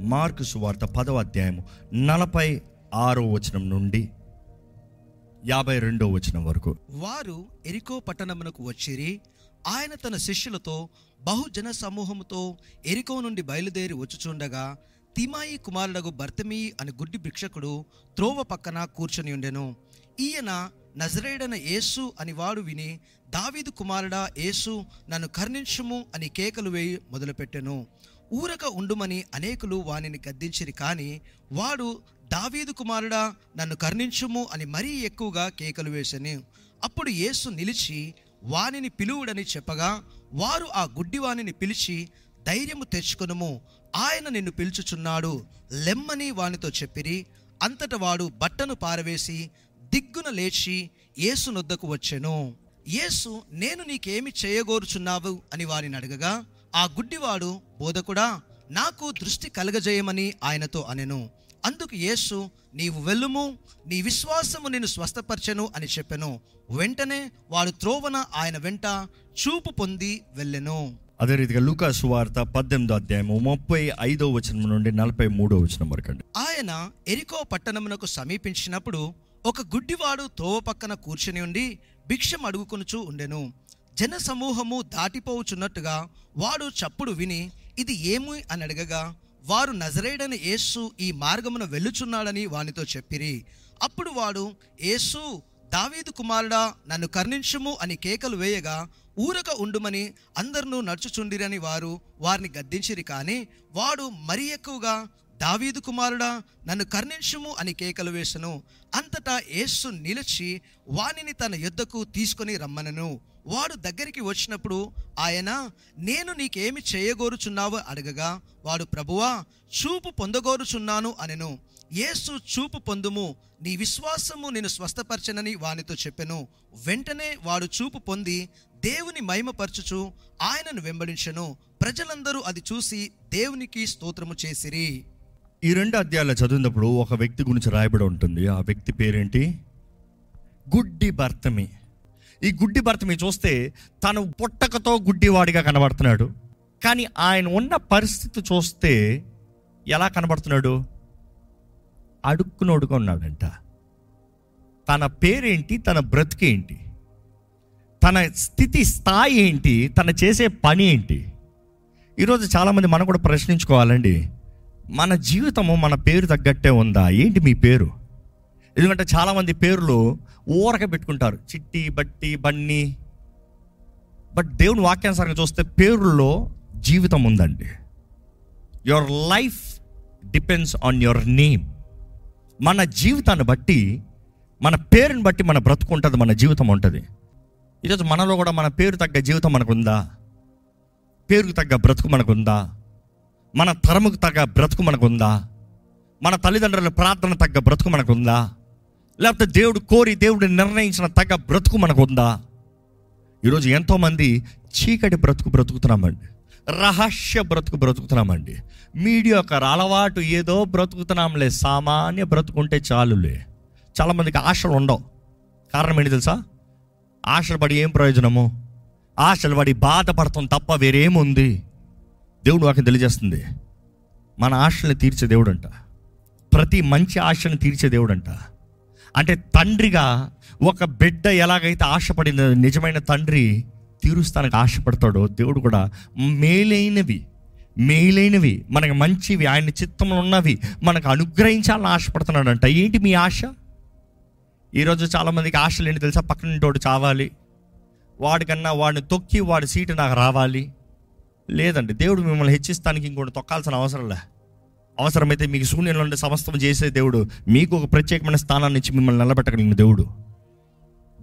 Mark సువార్త పదవ అధ్యాయము నలభై ఆరో వచనం నుండి యాభై రెండో వచనం వరకు. వారు ఎరికో పట్టణమునకు వచ్చిరి ఆయన తన శిష్యులతో బహుజన సమూహముతో ఎరికో నుండి బయలుదేరి వచ్చుచుండగా తిమాయి కుమారుడగు భర్తమీ అని గుడ్డి భిక్షకుడు త్రోవ పక్కన కూర్చొని ఉండెను. ఈయన నజరేడన యేసు అని వాడు విని దావీదు కుమారుడా యేసు నన్ను కర్ణించుము అని కేకలు వేయి మొదలుపెట్టెను. ఊరక ఉండుమని అనేకులు వానిని గద్దించిరి కానీ వాడు దావీదు కుమారుడా నన్ను కర్ణించుము అని మరీ ఎక్కువగా కేకలు వేసెను. అప్పుడు యేసు నిలిచి వానిని పిలువుడని చెప్పగా వారు ఆ గుడ్డివాణిని పిలిచి ధైర్యము తెచ్చుకొనుము ఆయన నిన్ను పిలుచుచున్నాడు లెమ్మని వానితో చెప్పిరి. అంతట వాడు బట్టను పారవేసి దిగ్గున లేచి యేసు నొద్దకు వచ్చెను. యేసు నేను నీకేమి చేయగోరుచున్నావు అని వారిని అడగగా ఆ గుడ్డివాడు బోధకుడా నాకు దృష్టి కలగజేయమని ఆయనతో అనెను. అందుకు యేసు నీవు వెళ్ళుము నీ విశ్వాసము నేను స్వస్థపరచెను అని చెప్పెను. వెంటనే వాడు త్రోవన ఆయన వెంట చూపు పొంది వెళ్ళెను. అదే రీతిగా లూకా సువార్త పద్దెనిమిదో అధ్యాయము ముప్పై ఐదో వచనం నుండి నలభై మూడో వచనం వరకు ఆయన ఎరికో పట్టణమునకు సమీపించినప్పుడు ఒక గుడ్డివాడు తోవ పక్కన కూర్చుని ఉండి భిక్షం అడుగుకొనుచూ ఉండెను. జన సమూహము దాటిపోవుచున్నట్టుగా వాడు చప్పుడు విని ఇది ఏమి? అని అడగగా వారు నజరేడని యేసు ఈ మార్గమున వెళ్ళుచున్నాడని వానితో చెప్పిరి. అప్పుడు వాడు యేసు దావీదు కుమారుడా నన్ను కర్ణించుము అని కేకలు వేయగా ఊరక ఉండుమని అందరినూ నడుచుచుండిరని వారు వారిని గద్దించిరి కానీ వాడు మరీ ఎక్కువగా దావీదు కుమారుడా నన్ను కర్ణించుము అని కేకలు వేసెను. అంతటా యేసు నిలిచి వానిని తన యుద్ధకు తీసుకొని రమ్మనను. వాడు దగ్గరికి వచ్చినప్పుడు ఆయన నేను నీకేమి చేయగోరుచున్నావు? అడగగా వాడు ప్రభువా చూపు పొందగోరుచున్నాను అనెను. యేసు చూపు పొందుము. నీ విశ్వాసము నేను స్వస్థపరచనని వానితో చెప్పెను. వెంటనే వాడు చూపు పొంది దేవుని మహిమపరచుచు ఆయనను వెంబడించెను. ప్రజలందరూ అది చూసి దేవునికి స్తోత్రము చేసిరి. ఈ రెండు అధ్యాయాలు చదివినప్పుడు ఒక వ్యక్తి గురించి రాయబడి ఉంటుంది. ఆ వ్యక్తి పేరేంటి? గుడ్డి భర్తమి ఈ గుడ్డి భర్త మీరు చూస్తే తను పుట్టకతో గుడ్డివాడిగా కనబడుతున్నాడు. కానీ ఆయన ఉన్న పరిస్థితి చూస్తే ఎలా కనబడుతున్నాడు? అడుక్కునోడుగా ఉన్నాడంట. తన పేరేంటి? తన బ్రతికేంటి తన స్థితి స్థాయి ఏంటి? తన చేసే పని ఏంటి? ఈరోజు చాలామంది మనం కూడా ప్రశ్నించుకోవాలండి. మన జీవితము మన పేరు తగ్గట్టే ఉందా? ఏంటి మీ పేరు? ఎందుకంటే చాలామంది పేర్లు ఊరక పెట్టుకుంటారు. చిట్టి బట్టి బన్ని. బట్ దేవుని వాక్యానుసారంగా చూస్తే పేరులో జీవితం ఉందండి. Your life depends on your name మన జీవితాన్ని బట్టి మన పేరుని బట్టి మన బ్రతుకు ఉంటుంది మన జీవితం ఉంటుంది. ఈరోజు మనలో కూడా మన పేరు తగ్గ జీవితం మనకుందా? పేరుకు తగ్గ బ్రతుకు మనకుందా? మన తరముకు తగ్గ బ్రతుకు మనకుందా? మన తల్లిదండ్రుల ప్రార్థన తగ్గ బ్రతుకు మనకుందా? లేకపోతే దేవుడు కోరి దేవుడు నిర్ణయించిన తగ్గ బ్రతుకు మనకు ఉందా ఈరోజు ఎంతోమంది చీకటి బ్రతుకు బ్రతుకుతున్నామండి. రహస్య బ్రతుకు బ్రతుకుతున్నామండి. మీడియా ఒక అలవాటు ఏదో బ్రతుకుతున్నాంలే సామాన్య బ్రతుకుంటే చాలులే. చాలామందికి ఆశలు ఉండవు. కారణం ఏంటి తెలుసా? ఆశలు పడి ఏం ప్రయోజనము? ఆశలు పడి బాధపడతాం తప్ప వేరేముంది? దేవుడు వాకి తెలియజేస్తుంది. మన ఆశల్ని తీర్చే దేవుడు అంట ప్రతి మంచి ఆశను తీర్చే దేవుడు అంటే తండ్రిగా ఒక బిడ్డ ఎలాగైతే ఆశపడిందో నిజమైన తండ్రి తీరుస్తానికి ఆశపడతాడో దేవుడు కూడా మేలైనవి మేలైనవి మనకు మంచివి ఆయన చిత్తంలో ఉన్నవి మనకు అనుగ్రహించాలని ఆశపడుతున్నాడంట. ఏంటి మీ ఆశ? ఈరోజు చాలామందికి ఆశలు ఏంటి తెలుసా? పక్కన వాడు చావాలి. వాడికన్నా వాడిని తొక్కి వాడి సీటు నాకు రావాలి. లేదండి దేవుడు మిమ్మల్ని హెచ్చిస్తానికి ఇంకోటి తొక్కాల్సిన అవసరం లే. అవసరమైతే మీకు శూన్యంలో ఉండే సమస్తం చేసే దేవుడు. మీకు ఒక ప్రత్యేకమైన స్థానాన్ని ఇచ్చి మిమ్మల్ని నిలబెట్టగలిగిన దేవుడు.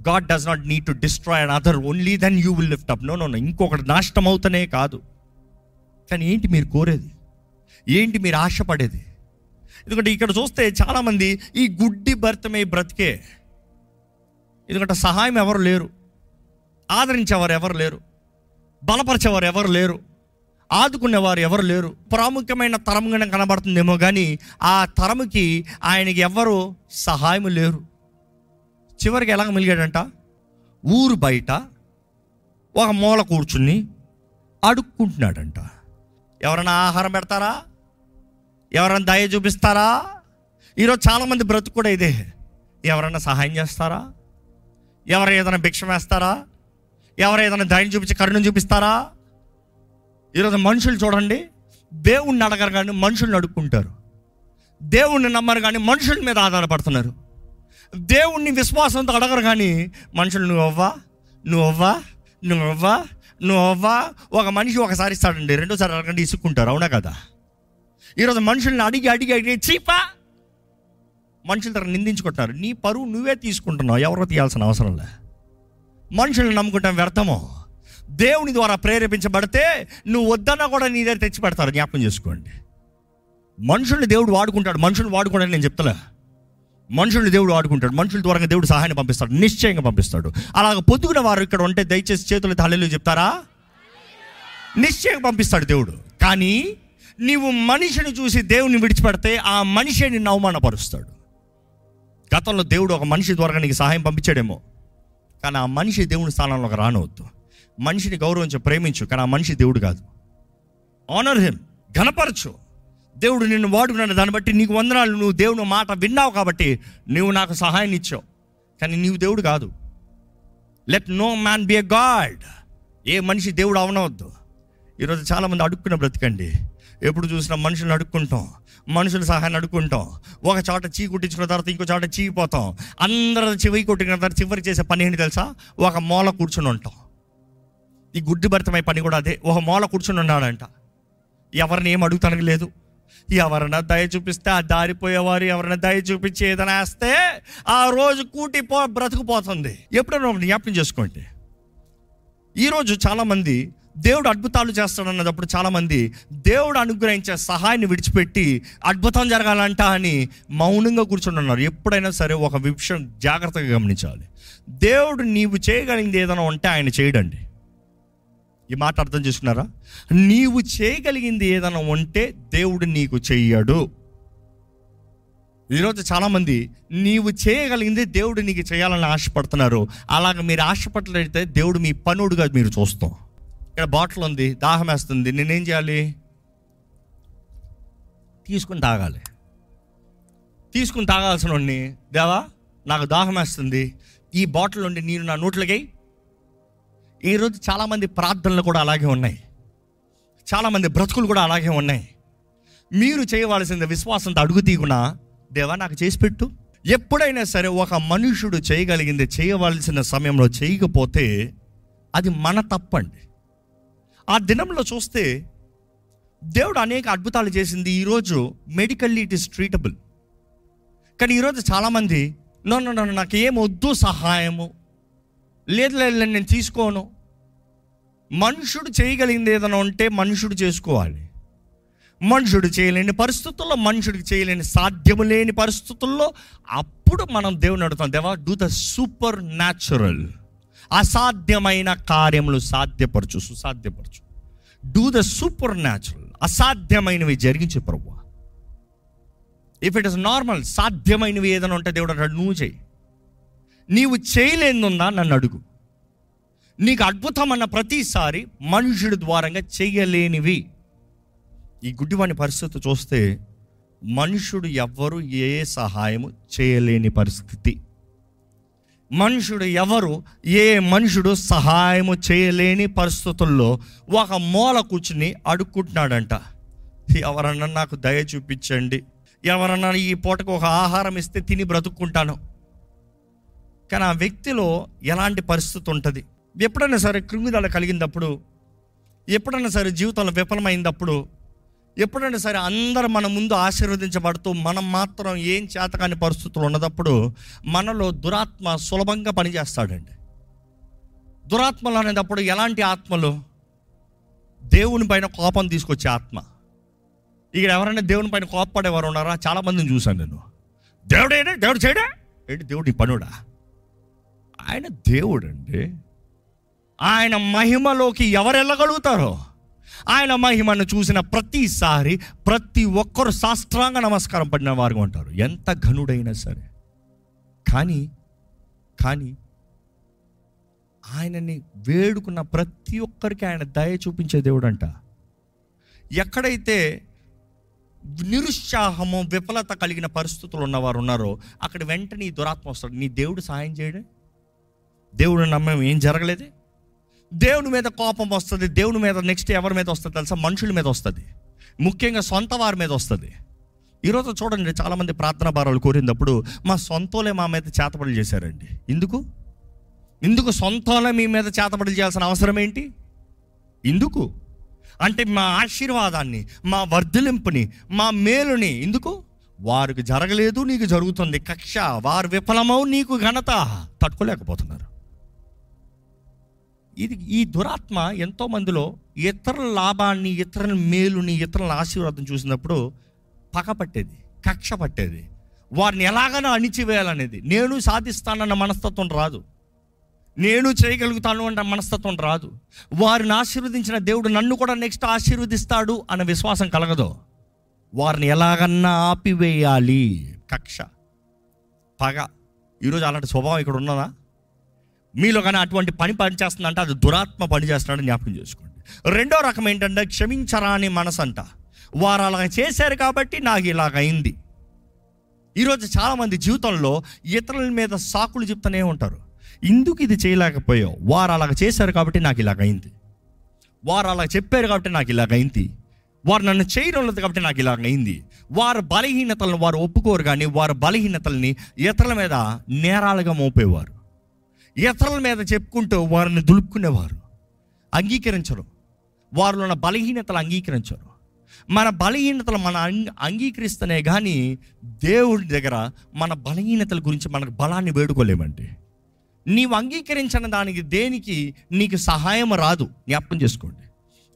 God does not need to destroy and other only then you will lift up no no ఇంకొకటి నాశనం అవుతూనే కాదు. కానీ ఏంటి మీరు కోరేది? ఏంటి మీరు ఆశపడేది? ఎందుకంటే ఇక్కడ చూస్తే చాలామంది ఈ గుడ్డి భర్తమే బ్రతికే. ఎందుకంటే సహాయం ఎవరు లేరు? ఆదరించేవారు ఎవరు లేరు? బలపరిచేవారు ఎవరు లేరు? ఆదుకునేవారు ఎవరు లేరు. ప్రాముఖ్యమైన తరంగా కనబడుతుందేమో కానీ ఆ తరముకి ఆయనకి ఎవరు సహాయం లేరు. చివరికి ఎలా మిలిగాడంట? ఊరు బయట ఒక మూల కూర్చుని అడుక్కుంటున్నాడంట. ఎవరైనా ఆహారం పెడతారా? ఎవరైనా దయ చూపిస్తారా? ఈరోజు చాలామంది బ్రతుకు కూడా ఇదే. ఎవరైనా సహాయం చేస్తారా? ఎవరు ఏదైనా భిక్ష వేస్తారా? ఎవరు ఏదైనా దయని చూపించి కరుణం చూపిస్తారా? ఈరోజు మనుషులు చూడండి దేవుణ్ణి అడగరు కానీ మనుషుల్ని అడుక్కుంటారు. దేవుణ్ణి నమ్మరు కానీ మనుషుల మీద ఆధారపడుతున్నారు. దేవుణ్ణి విశ్వాసంతో అడగరు కానీ మనుషులు నువ్వవ్వా నువ్వవ్వా నువ్వవ్వా నువ్వవ్వా ఒక మనిషి ఒకసారి ఇస్తాడండి రెండోసారి అడగండి ఇసుక్కుంటారు అవునా కదా? ఈరోజు మనుషుల్ని అడిగి అడిగి అడిగి చీపా! మనుషుల దగ్గర నిందించుకుంటున్నారు. నీ పరువు నువ్వే తీసుకుంటున్నావు ఎవరో తీయాల్సిన అవసరం లే. మనుషుల్ని నమ్ముకుంటాం వ్యర్థమో? దేవుని ద్వారా ప్రేరేపించబడితే నువ్వు వద్దన్నా కూడా నీ దగ్గర తెచ్చి పెడతారు. జ్ఞాపకం చేసుకోండి. మనుషుల్ని దేవుడు వాడుకుంటాడు. మనుషుల్ని వాడుకోవడానికి నేను చెప్తలే. మనుషుల్ని దేవుడు వాడుకుంటాడు. మనుషుల ద్వారా దేవుడు సహాయాన్ని పంపిస్తాడు. నిశ్చయంగా పంపిస్తాడు. అలాగ పొద్దుగున వారు ఇక్కడ ఉంటే దయచేసి చేతులు తల్లిలు చెప్తారా? నిశ్చయంగా పంపిస్తాడు దేవుడు. కానీ నీవు మనిషిని చూసి దేవుని విడిచిపెడితే ఆ మనిషి నిన్ను అవమానపరుస్తాడు. గతంలో దేవుడు ఒక మనిషి ద్వారా నీకు సహాయం పంపించాడేమో. కానీ ఆ మనిషి దేవుని స్థానంలోకి రానవద్దు. మనిషిని గౌరవించు ప్రేమించు కానీ ఆ మనిషి దేవుడు కాదు. ఆనర్ హిమ్ ఘనపరచు. దేవుడు నిన్ను వాడుకున్నాడు. దాన్ని బట్టి నీకు వందనాలు. నువ్వు దేవుని మాట విన్నావు కాబట్టి నువ్వు నాకు సహాయం ఇచ్చావు. కానీ నీవు దేవుడు కాదు. Let no man be a god ఏ మనిషి దేవుడు అవనవద్దు. ఈరోజు చాలామంది అడుక్కున్న బ్రతికండి. ఎప్పుడు చూసినా మనుషులను అడుక్కుంటాం. మనుషుల సహాయాన్ని అడుక్కుంటాం. ఒక చోట చీ కుట్టించుకున్న తర్వాత ఇంకో చోట చీపోతాం అందరూ చివరి కొట్టిన తర్వాత చివరి చేసే పని ఏంటి తెలుసా? ఒక మూల కూర్చుని ఉంటాం. ఈ గుడ్డి భర్తమై పని కూడా అదే. ఒక మూల కూర్చుని ఉన్నాడంట. ఎవరిని ఏం అడుగుతానికి లేదు. ఎవరైనా దయ చూపిస్తే ఆ దారిపోయేవారు ఎవరైనా దయ చూపించి ఏదైనా వేస్తే ఆ రోజు కూటి పో బ్రతుకుపోతుంది. ఎప్పుడైనా ఒకటి జ్ఞాపకం చేసుకోండి. ఈరోజు చాలామంది దేవుడు అద్భుతాలు చేస్తాడన్నప్పుడు చాలామంది దేవుడు అనుగ్రహించే సహాయాన్ని విడిచిపెట్టి అద్భుతం జరగాలంట అని మౌనంగా కూర్చొని ఉన్నారు. ఎప్పుడైనా సరే ఒక విషయం జాగ్రత్తగా గమనించాలి. దేవుడు నీవు చేయగలిగింది ఏదైనా ఉంటే ఆయన చేయడండి. ఈ మాట అర్థం చేసుకున్నారా? నీవు చేయగలిగింది ఏదైనా ఉంటే దేవుడు నీకు చెయ్యడు. ఈరోజు చాలామంది నీవు చేయగలిగింది దేవుడు నీకు చేయాలని ఆశపడుతున్నారు. అలాగ మీరు ఆశపడలేఅయితే దేవుడు మీ పనుడుగా మీరు చూస్తాం. ఇక్కడ బాటిల్ ఉంది దాహం వేస్తుంది. నేనేం చేయాలి? తీసుకుని తాగాలి. తీసుకుని తాగాల్సిన వాడిని దేవా నాకు దాహం వేస్తుంది. ఈ బాటిల్ నుండి నేను నా నోట్లకి ఈరోజు చాలామంది ప్రార్థనలు కూడా అలాగే ఉన్నాయి. చాలామంది బ్రతుకులు కూడా అలాగే ఉన్నాయి. మీరు చేయవలసింది విశ్వాసంతో అడుగు తీకున్నా దేవా నాకు చేసి పెట్టు. ఎప్పుడైనా సరే ఒక మనుషుడు చేయగలిగింది చేయవలసిన సమయంలో చేయకపోతే అది మన తప్పండి. ఆ దినంలో చూస్తే దేవుడు అనేక అద్భుతాలు చేసింది. ఈరోజు మెడికల్లీ ఇట్ ఇస్ ట్రీటబుల్. కానీ ఈరోజు చాలామంది నన్ను నన్ను నాకు ఏమొద్దు వద్దు సహాయము. లేదు లేదు నేను తీసుకోను. మనుషుడు చేయగలిగింది ఏదైనా ఉంటే మనుషుడు చేసుకోవాలి. మనుషుడు చేయలేని పరిస్థితుల్లో మనుషుడికి చేయలేని సాధ్యము లేని పరిస్థితుల్లో అప్పుడు మనం దేవుని అడుగుతాం దేవా డూ ద సూపర్ న్యాచురల్ అసాధ్యమైన కార్యములు సాధ్యపరచు సుసాధ్యపరచు. డూ ద సూపర్ న్యాచురల్ అసాధ్యమైనవి జరిగించే ప్రభు ఇఫ్ ఇట్ ఇస్ నార్మల్ సాధ్యమైనవి ఏదైనా ఉంటే దేవుడు అంటాడు నువ్వు చేయి నీవు చేయలేనున్నా నన్ను అడుగు. నీకు అద్భుతం అన్న ప్రతిసారి మనుషుడి ద్వారంగా చేయలేనివి. ఈ గుడ్డివాని పరిస్థితి చూస్తే మనుషుడు ఎవ్వరు ఏ సహాయము చేయలేని పరిస్థితి. మనుషుడు ఎవరు ఏ మనుషుడు సహాయము చేయలేని పరిస్థితుల్లో ఒక మూల కూర్చుని అడుక్కుంటున్నాడంట. ఎవరన్నా నాకు దయ చూపించండి. ఎవరన్నా ఈ పూటకు ఒక ఆహారం ఇస్తే తిని బ్రతుక్కుంటాను. కానీ ఆ వ్యక్తిలో ఎలాంటి పరిస్థితి ఉంటుంది? ఎప్పుడైనా సరే కృంగిదల కలిగినప్పుడు ఎప్పుడైనా సరే జీవితంలో విఫలమైనప్పుడు ఎప్పుడైనా సరే అందరూ మన ముందు ఆశీర్వదించబడుతూ మనం మాత్రం ఏం చేతకాని పరిస్థితులు ఉన్నదప్పుడు మనలో దురాత్మ సులభంగా పనిచేస్తాడండి. దురాత్మలు అనేటప్పుడు ఎలాంటి ఆత్మలు? దేవుని పైన కోపం తీసుకొచ్చే ఆత్మ. ఇక్కడ ఎవరైనా దేవుని పైన కోపపడేవారు ఉన్నారా? చాలామందిని చూశాను నేను. దేవుడు దేవుడు చేయడా? ఏంటి దేవుడు పనుడా? ఆయన దేవుడు అండి ఆయన మహిమలోకి ఎవరు వెళ్ళగలుగుతారో? ఆయన మహిమను చూసిన ప్రతిసారి ప్రతి ఒక్కరు సాష్టాంగ నమస్కారం పడిన వారు ఉంటారు. ఎంత ఘనుడైనా సరే. కానీ కానీ ఆయనని వేడుకున్న ప్రతి ఒక్కరికి ఆయన దయ చూపించే దేవుడు అంట ఎక్కడైతే నిరుత్సాహము విఫలత కలిగిన పరిస్థితులు ఉన్నవారు ఉన్నారో అక్కడ వెంటనే ఈ దురాత్మ వస్తాడు. నీ దేవుడు సాయం చేయడే? దేవుడు నమ్మేం ఏం జరగలేదు? దేవుని మీద కోపం వస్తుంది దేవుని మీద నెక్స్ట్ ఎవరి మీద వస్తుంది తెలుసా? మనుషుల మీద వస్తుంది. ముఖ్యంగా సొంత వారి మీద వస్తుంది. ఈరోజు చూడండి చాలామంది ప్రార్థనా భారాలు కోరినప్పుడు మా సొంతోలే మా మీద చేతబడులు చేశారండి. ఎందుకు? ఎందుకు సొంతలే మీ మీద చేతబడులు చేయాల్సిన అవసరం ఏంటి? ఎందుకు? అంటే మా ఆశీర్వాదాన్ని మా వర్ధలింపుని మా మేలుని ఎందుకు? వారికి జరగలేదు నీకు జరుగుతుంది కక్ష వారు విఫలమవు నీకు ఘనత. తట్టుకోలేకపోతున్నారు. ఇది ఈ దురాత్మ ఎంతో మందిలో ఇతరుల లాభాన్ని ఇతరుల మేలుని ఇతరుల ఆశీర్వాదం చూసినప్పుడు పగ పట్టేది కక్ష పట్టేది. వారిని ఎలాగైనా అణిచివేయాలనేది. నేను సాధిస్తానన్న మనస్తత్వం రాదు. నేను చేయగలుగుతాను అన్న మనస్తత్వం రాదు. వారిని ఆశీర్వదించిన దేవుడు నన్ను కూడా నెక్స్ట్ ఆశీర్వదిస్తాడు అన్న విశ్వాసం కలగదు. వారిని ఎలాగన్నా ఆపివేయాలి. కక్ష. పగ. ఈరోజు అలాంటి స్వభావం ఇక్కడ ఉన్నదా? మీలో కానీ అటువంటి పని పనిచేస్తుందంటే అది దురాత్మ పని చేస్తున్నాడని జ్ఞాపకం చేసుకోండి. రెండో రకం ఏంటంటే క్షమించరాని మనసు అంట వారు అలా చేశారు కాబట్టి నాకు ఇలాగ అయింది ఈరోజు చాలామంది జీవితంలో ఇతరుల మీద సాకులు చెప్తూనే ఉంటారు. ఎందుకు ఇది చేయలేకపోయావు? వారు అలాగ చేశారు కాబట్టి నాకు ఇలాగ అయింది వారు అలా చెప్పారు కాబట్టి నాకు ఇలాగ అయింది వారు నన్ను చేయడం లేదు కాబట్టి నాకు ఇలాగ అయింది బలహీనతలను వారు ఒప్పుకోరు కానీ వారు బలహీనతల్ని ఇతరుల మీద నేరాలుగా మోపేవారు. ఇతరుల మీద చెప్పుకుంటూ వారిని దులుపుకునేవారు. అంగీకరించరు. వారిలో ఉన్న బలహీనతలు అంగీకరించరు. మన బలహీనతలు మన అంగీకరిస్తేనే కానీ దేవుడి దగ్గర మన బలహీనతల గురించి మనకు బలాన్ని వేడుకోలేమండి. నీవు అంగీకరించిన దానికి దేనికి నీకు సహాయం రాదు. జ్ఞాపకం చేసుకోండి.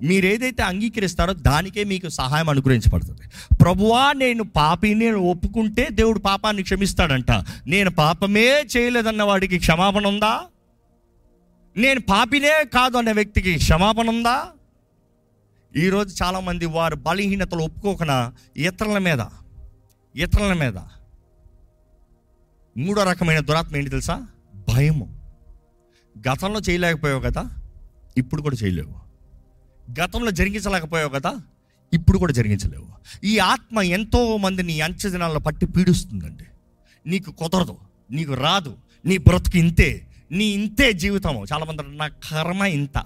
మీరు ఏదైతే అంగీకరిస్తారో దానికే మీకు సహాయం అనుగ్రహించబడుతుంది. ప్రభువా నేను పాపిని నేను ఒప్పుకుంటే దేవుడు పాపాన్ని క్షమిస్తాడంట. నేను పాపమే చేయలేదన్న వాడికి క్షమాపణ ఉందా? నేను పాపినే కాదు అనే వ్యక్తికి క్షమాపణ ఉందా? ఈరోజు చాలామంది వారు బలహీనతలు ఒప్పుకోకుండా ఇతరుల మీద. ఇతరుల మీద. మూడో రకమైన దురాత్మ ఏంటి తెలుసా? భయము. గతంలో చేయలేకపోయావు కదా ఇప్పుడు కూడా చేయలేవు. గతంలో జరిగించలేకపోయావు కదా ఇప్పుడు కూడా జరిగించలేవు. ఈ ఆత్మ ఎంతో మందిని అంచె దినాల్లో పట్టి పీడిస్తుందండి. నీకు కుదరదు నీకు రాదు నీ బ్రతుకు ఇంతే నీ ఇంతే జీవితము చాలామంది నా కర్మ ఇంత.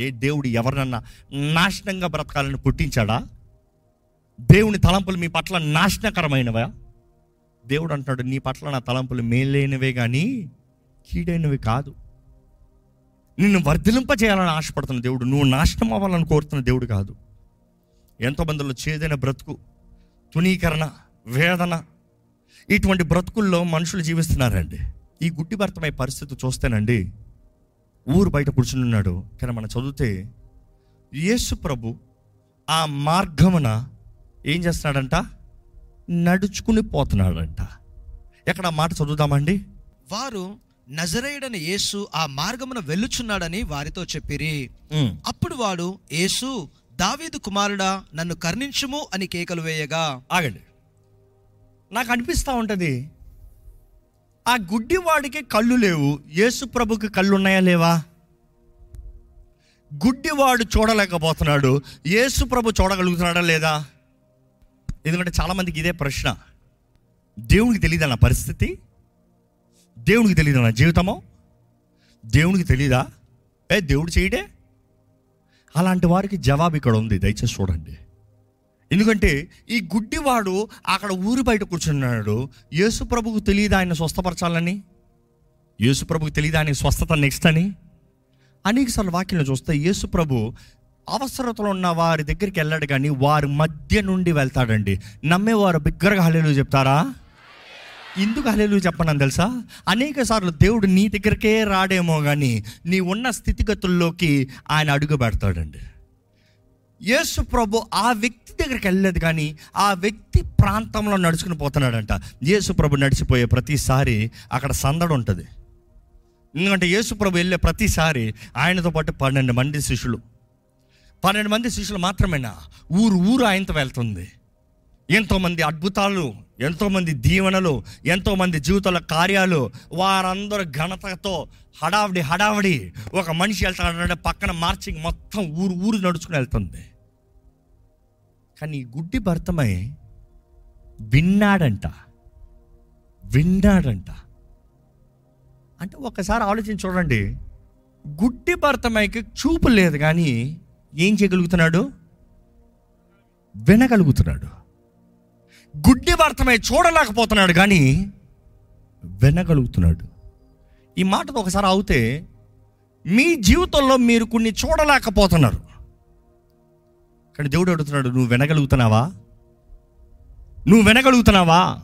ఏ దేవుడు ఎవరినన్నా నాశనంగా బ్రతకాలని పుట్టించాడా? దేవుని తలంపులు మీ పట్ల నాశనకరమైనవా? దేవుడు అంటాడు నీ పట్ల నా తలంపులు మేలైనవే కానీ కీడైనవి కాదు. నిన్ను వర్ధలింప చేయాలని ఆశపడుతున్న దేవుడు నువ్వు నాశనం అవ్వాలని కోరుతున్న దేవుడు కాదు. ఎంతోమందిలో చేదైన బ్రతుకు తునీకరణ వేదన ఇటువంటి బ్రతుకుల్లో మనుషులు జీవిస్తున్నారండి. ఈ గుడ్డిభర్తమై పరిస్థితి చూస్తేనండి ఊరు బయట కూర్చుని ఉన్నాడు. కానీ మనం చదివితే యేసు ప్రభు ఆ మార్గమున ఏం చేస్తున్నాడంట? నడుచుకుని పోతున్నాడంట. ఎక్కడ మాట చదువుదామండి? వారు నజరేయుడని యేసు ఆ మార్గమున వెళ్ళుచున్నాడని వారితో చెప్పిరి. అప్పుడు వాడు యేసు దావీదు కుమారుడా నన్ను కర్ణించుము అని కేకలు వేయగా ఆగండి. నాకు అనిపిస్తూ ఉంటుంది ఆ గుడ్డివాడికి కళ్ళు లేవు యేసు ప్రభుకి కళ్ళు ఉన్నాయా లేవా? గుడ్డివాడు చూడలేకపోతున్నాడు యేసు ప్రభు చూడగలుగుతున్నాడా లేదా? ఎందుకంటే చాలామందికి ఇదే ప్రశ్న. దేవునికి తెలియదా నా పరిస్థితి? దేవునికి తెలియదా నా జీవితము? దేవునికి తెలీదా? ఏ దేవుడు చేయడే? అలాంటి వారికి జవాబు ఇక్కడ ఉంది దయచేసి చూడండి. ఎందుకంటే ఈ గుడ్డివాడు అక్కడ ఊరి బయట కూర్చున్నాడు. యేసు ప్రభుకు తెలియదు ఆయన స్వస్థపరచాలని? యేసు ప్రభుకు తెలియదు ఆయన స్వస్థత నెక్స్ట్ అని? అనేకసార్లు వాక్యంలో చూస్తే యేసు ప్రభు అవసరతలో ఉన్న వారి దగ్గరికి వెళ్ళాడు కానీ వారి మధ్య నుండి వెళ్తాడండి. నమ్మేవారు బిగ్గరగా హలేలు చెప్తారా? ఎందుకు హలేలు చెప్పనని తెలుసా? అనేక సార్లు దేవుడు నీ దగ్గరికే రాడేమో కానీ నీ ఉన్న స్థితిగతుల్లోకి ఆయన అడుగు పెడతాడండి. యేసు ప్రభు ఆ వ్యక్తి దగ్గరికి వెళ్ళలేదు కానీ ఆ వ్యక్తి ప్రాంతంలో నడుచుకుని పోతున్నాడంట. యేసు ప్రభు నడిచిపోయే ప్రతిసారి అక్కడ సందడి ఉంటుంది. ఎందుకంటే యేసు ప్రభు వెళ్ళే ప్రతిసారి ఆయనతో పాటు పన్నెండు మంది శిష్యులు. పన్నెండు మంది శిష్యులు మాత్రమేనా? ఊరు ఊరు ఆయనతో వెళ్తుంది. ఎంతోమంది అద్భుతాలు ఎంతోమంది దీవెనలు ఎంతోమంది జీవితాల కార్యాలు వారందరూ ఘనతతో హడావిడి హడావిడి ఒక మనిషి వెళ్తాడంటే పక్కన మార్చింగ్ మొత్తం ఊరు ఊరు నడుచుకుని వెళ్తుంది. కానీ గుడ్డి భర్తమై విన్నాడంట విన్నాడంట. అంటే ఒకసారి ఆలోచించి చూడండి గుడ్డి భర్తమైకి చూపు లేదు కానీ ఏం చేయగలుగుతున్నాడు? వినగలుగుతున్నాడు. గుడ్డి భర్తమై చూడలేకపోతున్నాడు కానీ వినగలుగుతున్నాడు. ఈ మాటతో ఒకసారి అవుతే మీ జీవితంలో మీరు కొన్ని చూడలేకపోతున్నారు. కానీ దేవుడు అడుగుతున్నాడు నువ్వు వినగలుగుతున్నావా? నువ్వు వినగలుగుతున్నావా?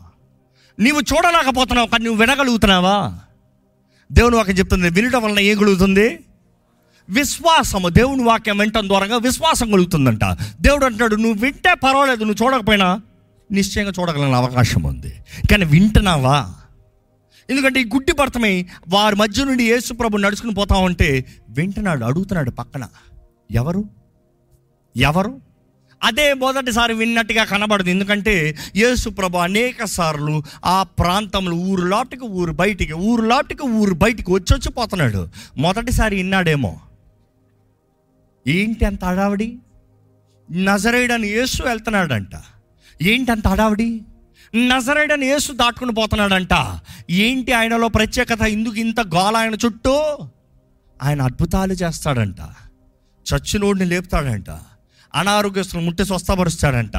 నీవు చూడలేకపోతున్నావు కానీ నువ్వు వినగలుగుతున్నావా? దేవుని వాక్యం చెప్తుంది వినడం వలన ఏం కలుగుతుంది? విశ్వాసము. దేవుని వాక్యం వినటం ద్వారా విశ్వాసం కలుగుతుందంట. దేవుడు అంటున్నాడు నువ్వు వింటే పర్వాలేదు నువ్వు చూడకపోయినా నిశ్చయంగా చూడగలిగిన అవకాశం ఉంది. కానీ వింటున్నావా? ఎందుకంటే ఈ గుడ్డి భర్తమై వారి మధ్య నుండి యేసు ప్రభు నడుచుకుని పోతా ఉంటే వింటున్నాడు అడుగుతున్నాడు పక్కన. ఎవరు? ఎవరు? అదే మొదటిసారి విన్నట్టుగా కనబడదు. ఎందుకంటే యేసు ప్రభు అనేక సార్లు ఆ ప్రాంతంలో ఊరు లోటుకి ఊరు బయటికి ఊరు లోటుకి ఊరు బయటికి వచ్చి వచ్చి పోతున్నాడు. మొదటిసారి విన్నాడేమో. ఏంటి అంత హడావిడి? నజరేడని యేసు వెళ్తున్నాడంట. ఏంటి అంత హడావిడి? నజరేడని యేసు దాటుకుని పోతున్నాడంట. ఏంటి ఆయనలో ప్రత్యేకత? ఇందుకు ఇంత గోల ఆయన చుట్టూ? ఆయన అద్భుతాలు చేస్తాడంట. చచ్చినోడిని లేపుతాడంట. అనారోగ్యస్తులు ముట్టి స్వస్థపరుస్తాడంట.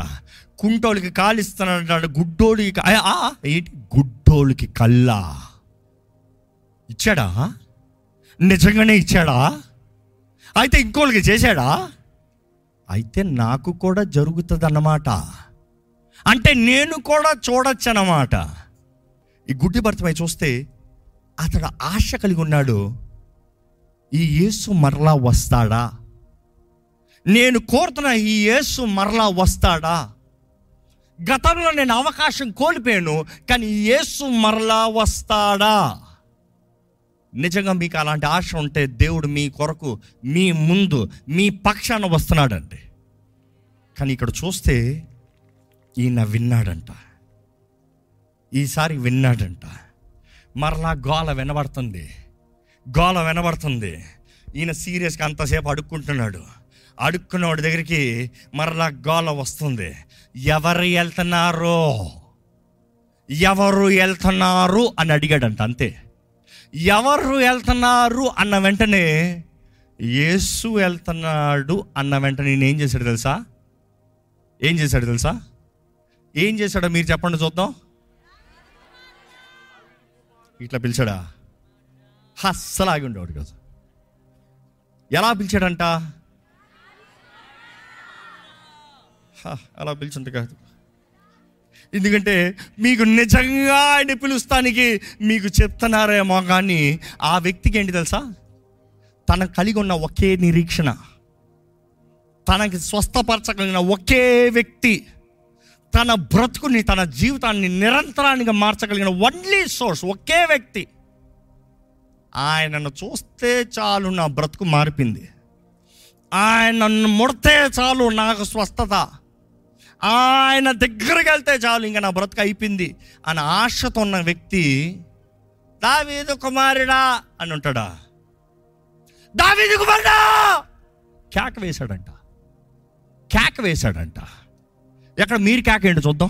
కుంటోళ్ళకి కాలు ఇస్తాడంట గుడ్డోడికి ఏంటి? గుడ్డోళ్ళకి కల్లా ఇచ్చాడా? నిజంగానే ఇచ్చాడా? అయితే ఇంకోళ్ళకి చేశాడా? అయితే నాకు కూడా జరుగుతుంది అన్నమాట అంటే నేను కూడా చూడొచ్చు అన్నమాట ఈ గుడ్డి భర్తమై చూస్తే అతడు ఆశ కలిగి ఉన్నాడు. ఈ యేసు మరలా వస్తాడా? నేను కోరుతున్న ఈ యేసు మరలా వస్తాడా? గతంలో నేను అవకాశం కోల్పోయాను కానీ ఈ యేసు మరలా వస్తాడా? నిజంగా మీకు అలాంటి ఆశ ఉంటే దేవుడు మీ కొరకు మీ ముందు మీ పక్షాన వస్తున్నాడండి. కానీ ఇక్కడ చూస్తే ఈయన విన్నాడంట. ఈసారి విన్నాడంట. మరలా గోల వినబడుతుంది. గోల వినబడుతుంది. ఈయన సీరియస్గా అంతసేపు అడుక్కుంటున్నాడు. అడుక్కున్నవాడి దగ్గరికి మరలా గోల వస్తుంది. ఎవరు వెళ్తున్నారో? ఎవరు వెళ్తున్నారు అని అడిగాడంట అంతే. ఎవరు వెళ్తున్నారు అన్న వెంటనే యేసు వెళ్తున్నాడు అన్న వెంటనే నేను ఏం చేశాడు తెలుసా? ఏం చేశాడు తెలుసా? ఏం చేశాడో మీరు చెప్పండి చూద్దాం. ఇట్లా పిలిచాడా? అస్సలు ఆగి ఉండేవాడు కదా. ఎలా పిలిచాడంట? హ, అలా పిలిచింది కాదు. ఎందుకంటే మీకు నిజంగా ఆయన పిలుస్తానికి మీకు చెప్తున్నారేమో కానీ ఆ వ్యక్తికి ఏంటి తెలుసా? తన కలిగి ఉన్న ఒకే నిరీక్షణ. తనకి స్వస్థపరచగలిగిన ఒకే వ్యక్తి. తన బ్రతుకుని తన జీవితాన్ని నిరంతరానికి మార్చగలిగిన ఓన్లీ సోర్స్ ఒకే వ్యక్తి. ఆయనను చూస్తే చాలు నా బ్రతుకు మారిపోయింది. ఆయనను ముడితే చాలు నాకు స్వస్థత. ఆయన దగ్గరికి వెళ్తే చాలు ఇంకా నా బ్రతుకు అయిపోయింది అని ఆశతో ఉన్న వ్యక్తి దావీదు కుమారుడా అని ఉంటాడా దావీదు కుమారుడా! కేక వేశాడంట. కేక వేశాడంట. ఎక్కడ మీరు కేక ఏంటి చూద్దాం.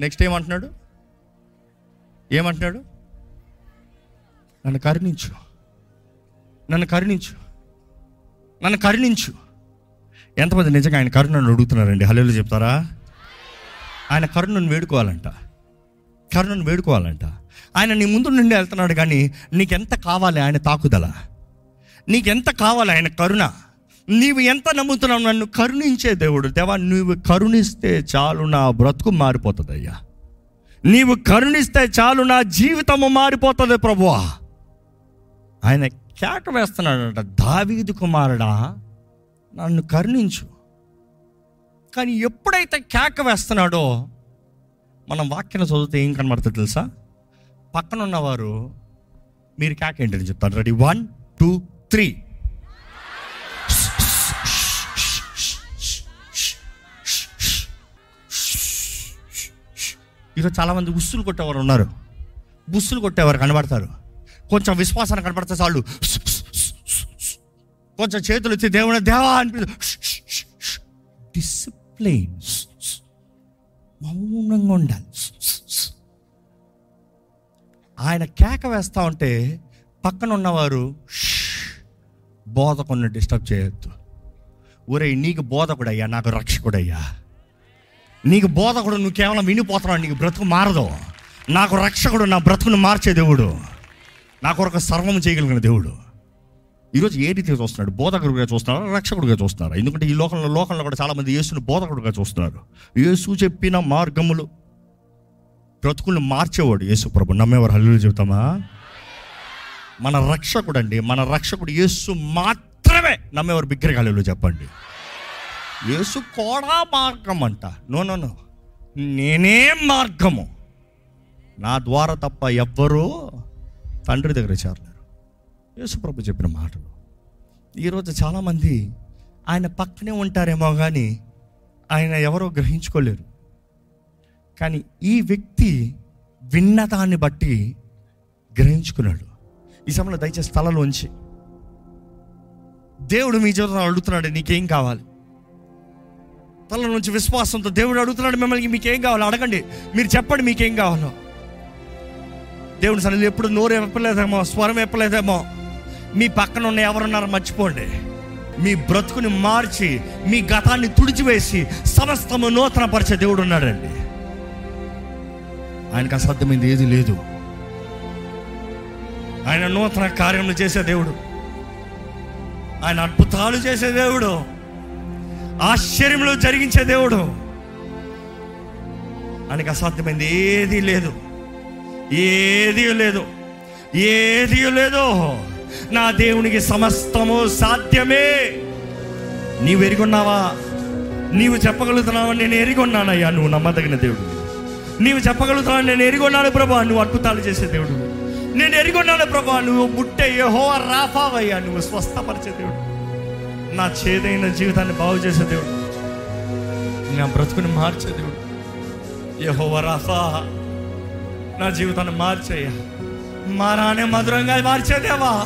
నెక్స్ట్ ఏమంటున్నాడు? ఏమంటున్నాడు? నన్ను కరుణించు. నన్ను కరుణించు. నన్ను కరుణించు. ఎంతమంది నిజంగా ఆయన కరుణను అడుగుతున్నారండి? హలో చెప్తారా? ఆయన కరుణను వేడుకోవాలంట. కరుణను వేడుకోవాలంట. ఆయన నీ ముందు నుండి వెళ్తున్నాడు కానీ నీకెంత కావాలి ఆయన తాకుదల? నీకెంత కావాలి ఆయన కరుణ? నీవు ఎంత నమ్ముతున్నావు? నన్ను కరుణించే దేవుడు. దేవా నువ్వు కరుణిస్తే చాలు నా బ్రతుకు మారిపోతుంది అయ్యా నీవు కరుణిస్తే చాలు నా జీవితము మారిపోతుంది ప్రభువా. ఆయన కేక వేస్తున్నాడంట దావీదు కుమారుడా నన్ను కరుణించు. కానీ ఎప్పుడైతే కేక వేస్తున్నాడో మనం వాక్యం చదివితే ఏం కనబడుతుంది తెలుసా? పక్కన ఉన్నవారు మీరు కేక ఏంటని చెప్తారు? రెడీ? One two three. ఈరోజు చాలామంది ఉస్సులు కొట్టేవారు ఉన్నారు. బుస్సులు కొట్టేవారు కనబడతారు. కొంచెం విశ్వాసాన్ని కనబడతారు చాలు. కొంచెం చేతులు వచ్చి దేవుని దేవా అనిపి డిసిప్లైన్ మౌనంగా ఉండాలి. ఆయన కేక వేస్తా ఉంటే పక్కన ఉన్నవారు బోధకుండా డిస్టర్బ్ చేయొద్దు. ఒరే నీకు బోధకుడయ్యా నాకు రక్షకుడయ్యా. నీకు బోధకుడు నువ్వు కేవలం వినిపోతున్నావు నీకు బ్రతుకు మారదు. నాకు రక్షకుడు నా బ్రతుకును మార్చే దేవుడు. నా కొరకు సర్వం చేయగలిగిన దేవుడు. ఈరోజు ఏ రీతిగా చూస్తున్నాడు? బోధకుడిగా చూస్తున్నారా రక్షకుడిగా చూస్తున్నారా ఎందుకంటే ఈ లోకంలో లోకంలో కూడా చాలామంది యేసుని బోధకుడిగా చూస్తున్నారు. యేసు చెప్పిన మార్గములు బ్రతుకులను మార్చేవాడు యేసు ప్రభు. నమ్మేవారు హల్లు చెబుతామా? మన రక్షకుడు అండి మన రక్షకుడు యేసు మాత్రమే. నమ్మేవారు బిగ్గరగా హల్లు చెప్పండి. యేసు కూడా మార్గం అంట నో నో నో. నేనే మార్గము. నా ద్వారా తప్ప ఎవ్వరూ తండ్రి దగ్గర చేరలేరు. యేసుప్రభు చెప్పిన మాటలు. ఈరోజు చాలామంది ఆయన పక్కనే ఉంటారేమో కానీ ఆయన ఎవరో గ్రహించుకోలేరు. కానీ ఈ వ్యక్తి విన్నదాన్ని బట్టి గ్రహించుకున్నాడు. ఈ సమయంలో దయచేసి స్థలంలోంచి దేవుడు మీ జీవితంలో అడుగుతున్నాడు నీకేం కావాలి? తల నుంచి విశ్వాసంతో దేవుడు అడుగుతున్నాడు మిమ్మల్ని మీకేం కావాలో? అడగండి. మీరు చెప్పండి మీకేం కావాలో. దేవుని సన్నిధిలో ఎప్పుడు నోరు ఎప్పలేదేమో స్వరం ఎప్పలేదేమో మీ పక్కన ఉన్న ఎవరున్నారో మర్చిపోండి. మీ బ్రతుకుని మార్చి మీ గతాన్ని తుడిచివేసి సమస్తము నూతన పరిచే దేవుడు ఉన్నాడండి. ఆయనకు అసాధ్యమైంది ఏది లేదు. ఆయన నూతన కార్యములు చేసే దేవుడు. ఆయన అద్భుతాలు చేసే దేవుడు. ఆశ్చర్యంలో జరిగించే దేవుడు. ఆయనకు అసాధ్యమైంది ఏది లేదు. ఏది లేదు. ఏది లేదు. నా దేవునికి సమస్తము సాధ్యమే. నీవు ఎరిగొన్నావా నీవు చెప్పగలుగుతున్నావా? నేను ఎరిగొన్నానయ్యా నువ్వు నమ్మదగిన దేవుడు. నీవు చెప్పగలుగుతున్నావు? నేను ఎరిగొన్నాను ప్రభా. నువ్వు అద్భుతాలు చేసే దేవుడు. నేను ఎరిగొన్నాను ప్రభా. నువ్వు ముట్టే యహో రాఫావయ్యా. నువ్వు స్వస్థపరిచే దేవుడు. నా చేదైన జీవితాన్ని బాగు చేసే దేవుడు. నా బ్రతుకుని మార్చే దేవుడు. యహో నా జీవితాన్ని మార్చేయ మారానే మధురంగా మార్చేదేవా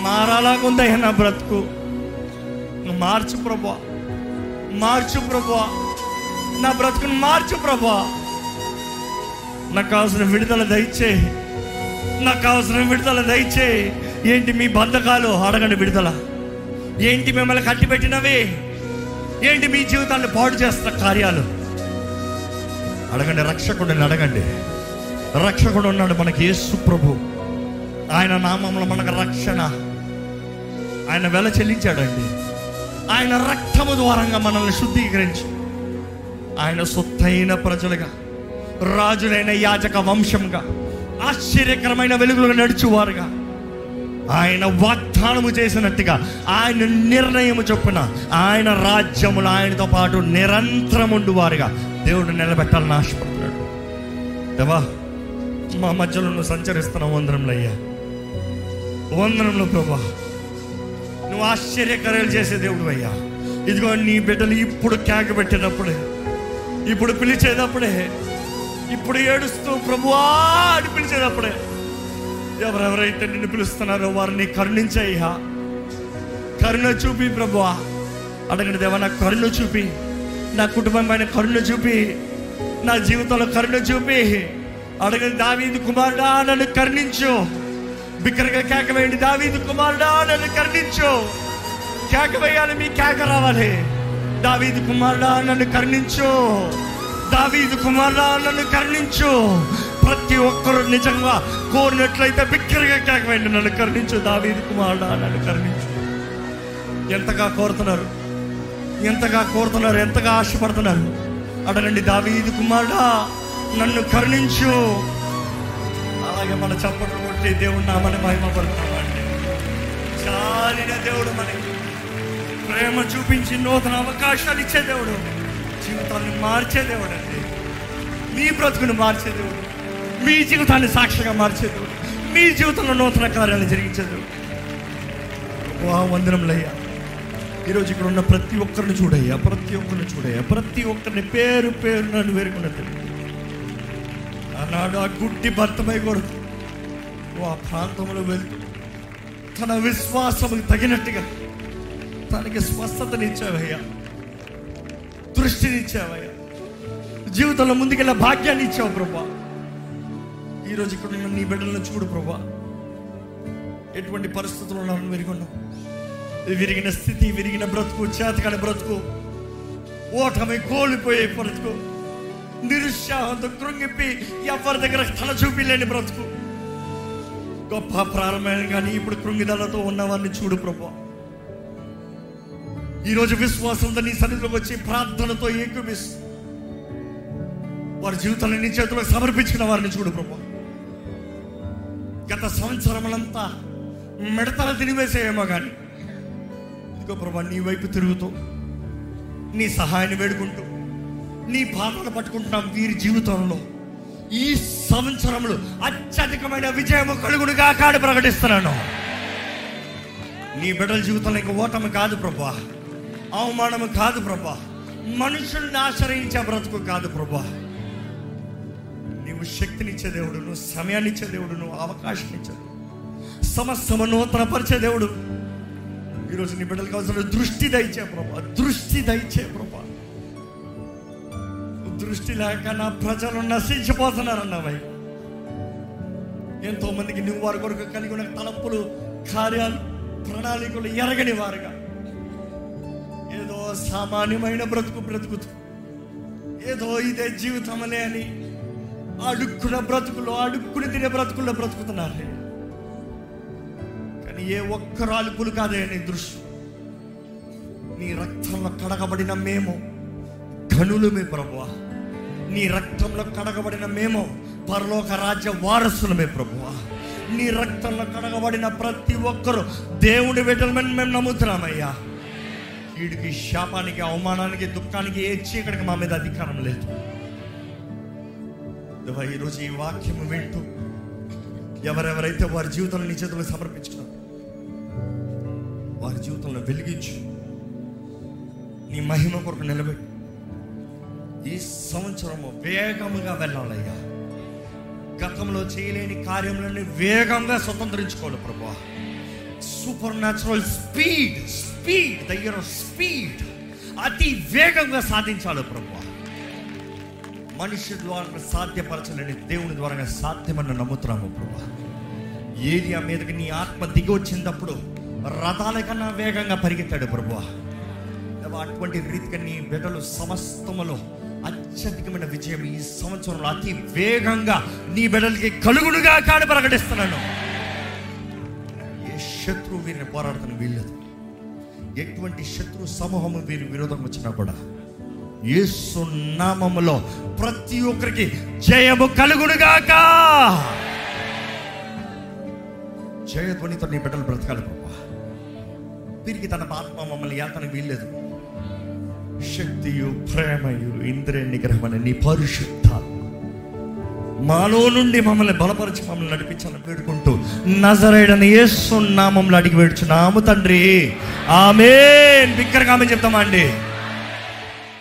మారాలాగుందయ్యా నా బ్రతుకు. నువ్వు మార్చు ప్రభా. మార్చు ప్రభా. నా బ్రతుకుని మార్చు ప్రభా. నాకు కావాల్సిన విడుదల దయచేయి నాకు కావాల్సిన విడుదల దయచేయి ఏంటి మీ బంధకాలు అడగండి విడుదల. ఏంటి మిమ్మల్ని కట్టిపెట్టినవి? ఏంటి మీ జీవితాన్ని పాడు చేస్తున్న కార్యాలు? అడగండి రక్షకుడిని అడగండి. రక్షకుడు ఉన్నాడు మనకి యేసు ప్రభు. ఆయన నామంలో మనకు రక్షణ. ఆయన వెల చెల్లించాడండి. ఆయన రక్తము ద్వారంగా మనల్ని శుద్ధీకరించి. ఆయన సొత్తైన ప్రజలుగా రాజులైన యాజక వంశంగా ఆశ్చర్యకరమైన వెలుగులు నడుచువారుగా. ఆయన వాగ్దానము చేసినట్టుగా ఆయన నిర్ణయము చొప్పున ఆయన రాజ్యములు ఆయనతో పాటు నిరంతరం ఉండువారుగా. దేవుడు నిలబెట్టాలని ఆశపడుతున్నాడు. దేవా మా మధ్యలో నువ్వు సంచరిస్తున్న వందరంలో అయ్యా. వందనంలో ప్రభా నువ్వు ఆశ్చర్యకరాలు చేసే దేవుడు అయ్యా. ఇదిగో నీ బిడ్డలు ఇప్పుడు కేక పెట్టేటప్పుడే ఇప్పుడు పిలిచేటప్పుడే ఇప్పుడు ఏడుస్తూ ప్రభువా అని పిలిచేటప్పుడే ఎవరెవరైతే నిన్ను పిలుస్తున్నారో వారిని కరుణించయ్యా కరుణ చూపి ప్రభువా. అడగండి దేవా నా కరుణ చూపి. నా కుటుంబం పైన కరుణ చూపి. నా జీవితంలో కరుణ చూపి. అడగండి దావీదు కుమారుడా నన్ను కరుణించు. బిక్కరగా కేక వేయండి. దావీదు కుమారుడా నన్ను కరుణించు. కేక వేయాలి మీ కేక రావాలి. దావీదు కుమారుడా నన్ను కరుణించు. దావీదు కుమారుడా నన్ను కరుణించు. ప్రతి ఒక్కరు నిజంగా కోరినట్లయితే బిక్కరగా కేక నన్ను కరుణించు దావీది కుమారుడా నన్ను కరుణించు. ఎంతగా కోరుతున్నారు? ఎంతగా కోరుతున్నారు? ఎంతగా ఆశపడుతున్నారు? అడగండి దావీది కుమారుడా నన్ను కరుణించు. అలాగే మన చప్పట్లు కొట్టి దేవుడు నామని మహిమపడుతున్నామండి చాలిన దేవుడు మనకి. ప్రేమ చూపించి నూతన అవకాశాలు ఇచ్చే దేవుడు. జీవితాన్ని మార్చే దేవుడు అండి మీ బ్రతుకును మార్చే దేవుడు. మీ జీవితాన్ని సాక్షిగా మార్చేది. మీ జీవితంలో నూతన కార్యాలు జరిగించేది. వా వందనంలయ్యా ఈరోజు ఇక్కడ ఉన్న ప్రతి ఒక్కరిని చూడయ్యా ప్రతి ఒక్కరిని చూడయ్యా ప్రతి ఒక్కరిని పేరు పేరు నన్ను వేరుకున్నది ఆనాడు ఆ గుడ్డి భర్తమై కొడుకు ఆ ప్రాంతంలో వెళ్తూ తన విశ్వాసముకు తగినట్టుగా తనకి స్వస్థతనిచ్చావయ్యా దృష్టిని ఇచ్చావయ్యా. జీవితంలో ముందుకెళ్ళే భాగ్యాన్ని ఇచ్చావు ప్రభా. ఈరోజు ఇక్కడ ఉన్న నీ బిడ్డలను చూడు ప్రభా. ఎటువంటి పరిస్థితుల్లో ఉన్నాను విరిగొన్నావు విరిగిన స్థితి విరిగిన బ్రతుకు చేతకాని బ్రతుకు. ఓటమి కోల్పోయే బ్రతుకు. నిరుత్సాహంతో కృంగిప్పి ఎవరి దగ్గర తల చూపిలేని బ్రతుకు. గొప్ప ప్రారంభమైన కానీ ఇప్పుడు కృంగిదలతో ఉన్నవారిని చూడు ప్రభా. ఈరోజు విశ్వాసంతో నీ సన్నిధిలోకి వచ్చి ప్రార్థనతో ఏకమిస్తూ వారి జీవితాన్ని నీ చేతిలో సమర్పించిన వారిని చూడు ప్రభా. గత సంవత్సరములంతా మిడతలు తినివేసేయేమో కానీ ఇదిగో ప్రభా నీ వైపు తిరుగుతూ నీ సహాయాన్ని వేడుకుంటూ నీ పాదాలు పట్టుకుంటున్నాం వీరి జీవితంలో. ఈ సంవత్సరములు అత్యధికమైన విజయము కలుగుడుగా కాడు ప్రకటిస్తున్నాను. నీ బిడ్డల జీవితంలో ఇంక ఓటమి కాదు ప్రభా అవమానము కాదు ప్రభా మనుషుల్ని ఆశ్రయించే బ్రతుకు కాదు ప్రభా. నువ్వు శక్తినిచ్చే దేవుడు నువ్వు సమయాన్ని ఇచ్చే దేవుడు నువ్వు అవకాశం ఇచ్చే సమస్తము నూతనపరిచే దేవుడు. ఈరోజు నీ బిడ్డలకు కావాల్సిన దృష్టి దయచే ప్రభా దృష్టి దయచే ప్రభా. దృష్టి లేక నా ప్రజలు నశించిపోతున్నారన్నావై ఎంతో మందికి నువ్వు వారి కొరకు కలిగి ఉన్న తలంపులు కార్యాలు ప్రణాళికలు ఎరగని వారుగా. ఏదో సామాన్యమైన బ్రతుకు బ్రతుకుతూ ఏదో ఇదే జీవితమలే అని అడుక్కున్న బ్రతుకులో అడుక్కుని తినే బ్రతుకుల్లో బ్రతుకుతున్నారు. కానీ ఏ ఒక్క రాలుపులు కాదే నీ దృశ్యం. నీ రక్తంలో కడగబడిన మేము ఘనులమే ప్రభువా. నీ రక్తంలో కడగబడిన మేము పరలోక రాజ్య వారసులమే ప్రభువా. నీ రక్తంలో కడగబడిన ప్రతి ఒక్కరు దేవుని బిడ్డలమని మేము నమ్ముతున్నామయ్యా. వీడికి శాపానికి అవమానానికి దుఃఖానికి ఏ చీకటికి మా మీద అధికారం లేదు. ఈరోజు ఈ వాక్యం వింటూ ఎవరెవరైతే వారి జీవితంలో నీ చేతులు సమర్పించుకున్నారు వారి జీవితంలో వెలిగించు. నీ మహిమ కొరకు నిలబెట్టు. ఈ సంవత్సరము వేగముగా వెళ్ళాలయ్యా. గతంలో చేయలేని కార్యములన్నీ వేగంగా స్వతంత్రించుకోవాలి ప్రభా. సూపర్ న్యాచురల్ స్పీడ్ స్పీడ్ దగ్గర స్పీడ్ అతి వేగంగా సాధించాలి ప్రభు. మనిషి ద్వారా సాధ్యపరచలేని దేవుని ద్వారా సాధ్యమని నమ్ముతున్నాము ప్రభా. ఏరియా మీదకి నీ ఆత్మ దిగి వచ్చినప్పుడు రథాల కన్నా వేగంగా పరిగెత్తాడు ప్రభా. అటువంటి రీతిగా నీ బిడ్డలు సమస్తములో అత్యధికమైన విజయం ఈ సంవత్సరంలో అతి వేగంగా నీ బిడ్డలకి కలుగుడుగా కాని ప్రకటిస్తున్నాను. ఏ శత్రువు వీరిని పోరాడుతున్న వీళ్ళదు ఎటువంటి శత్రు సమూహము వీరి విరోధం వచ్చినా కూడా యేసు నామములో ప్రతి ఒక్కరికి జయము కలుగునుగాక. జయధ్వనితో నీ బిడ్డలు బ్రతకాలి ప్రభా. తిరిగి తన ఆత్మ మమ్మల్ని యాతన వీల్లేదు. శక్తియు ప్రేమయు ఇంద్రియ నిగ్రహమని నీ పరిశుద్ధ మాలో నుండి మమ్మల్ని బలపరిచి మమ్మల్ని నడిపించాలని వేడుకుంటూ నజరేడని యేసు నామంలో అడిగి వేడుచున్నాము తండ్రి. ఆమె బిక్కరగా ఆమె చెప్తామా అండి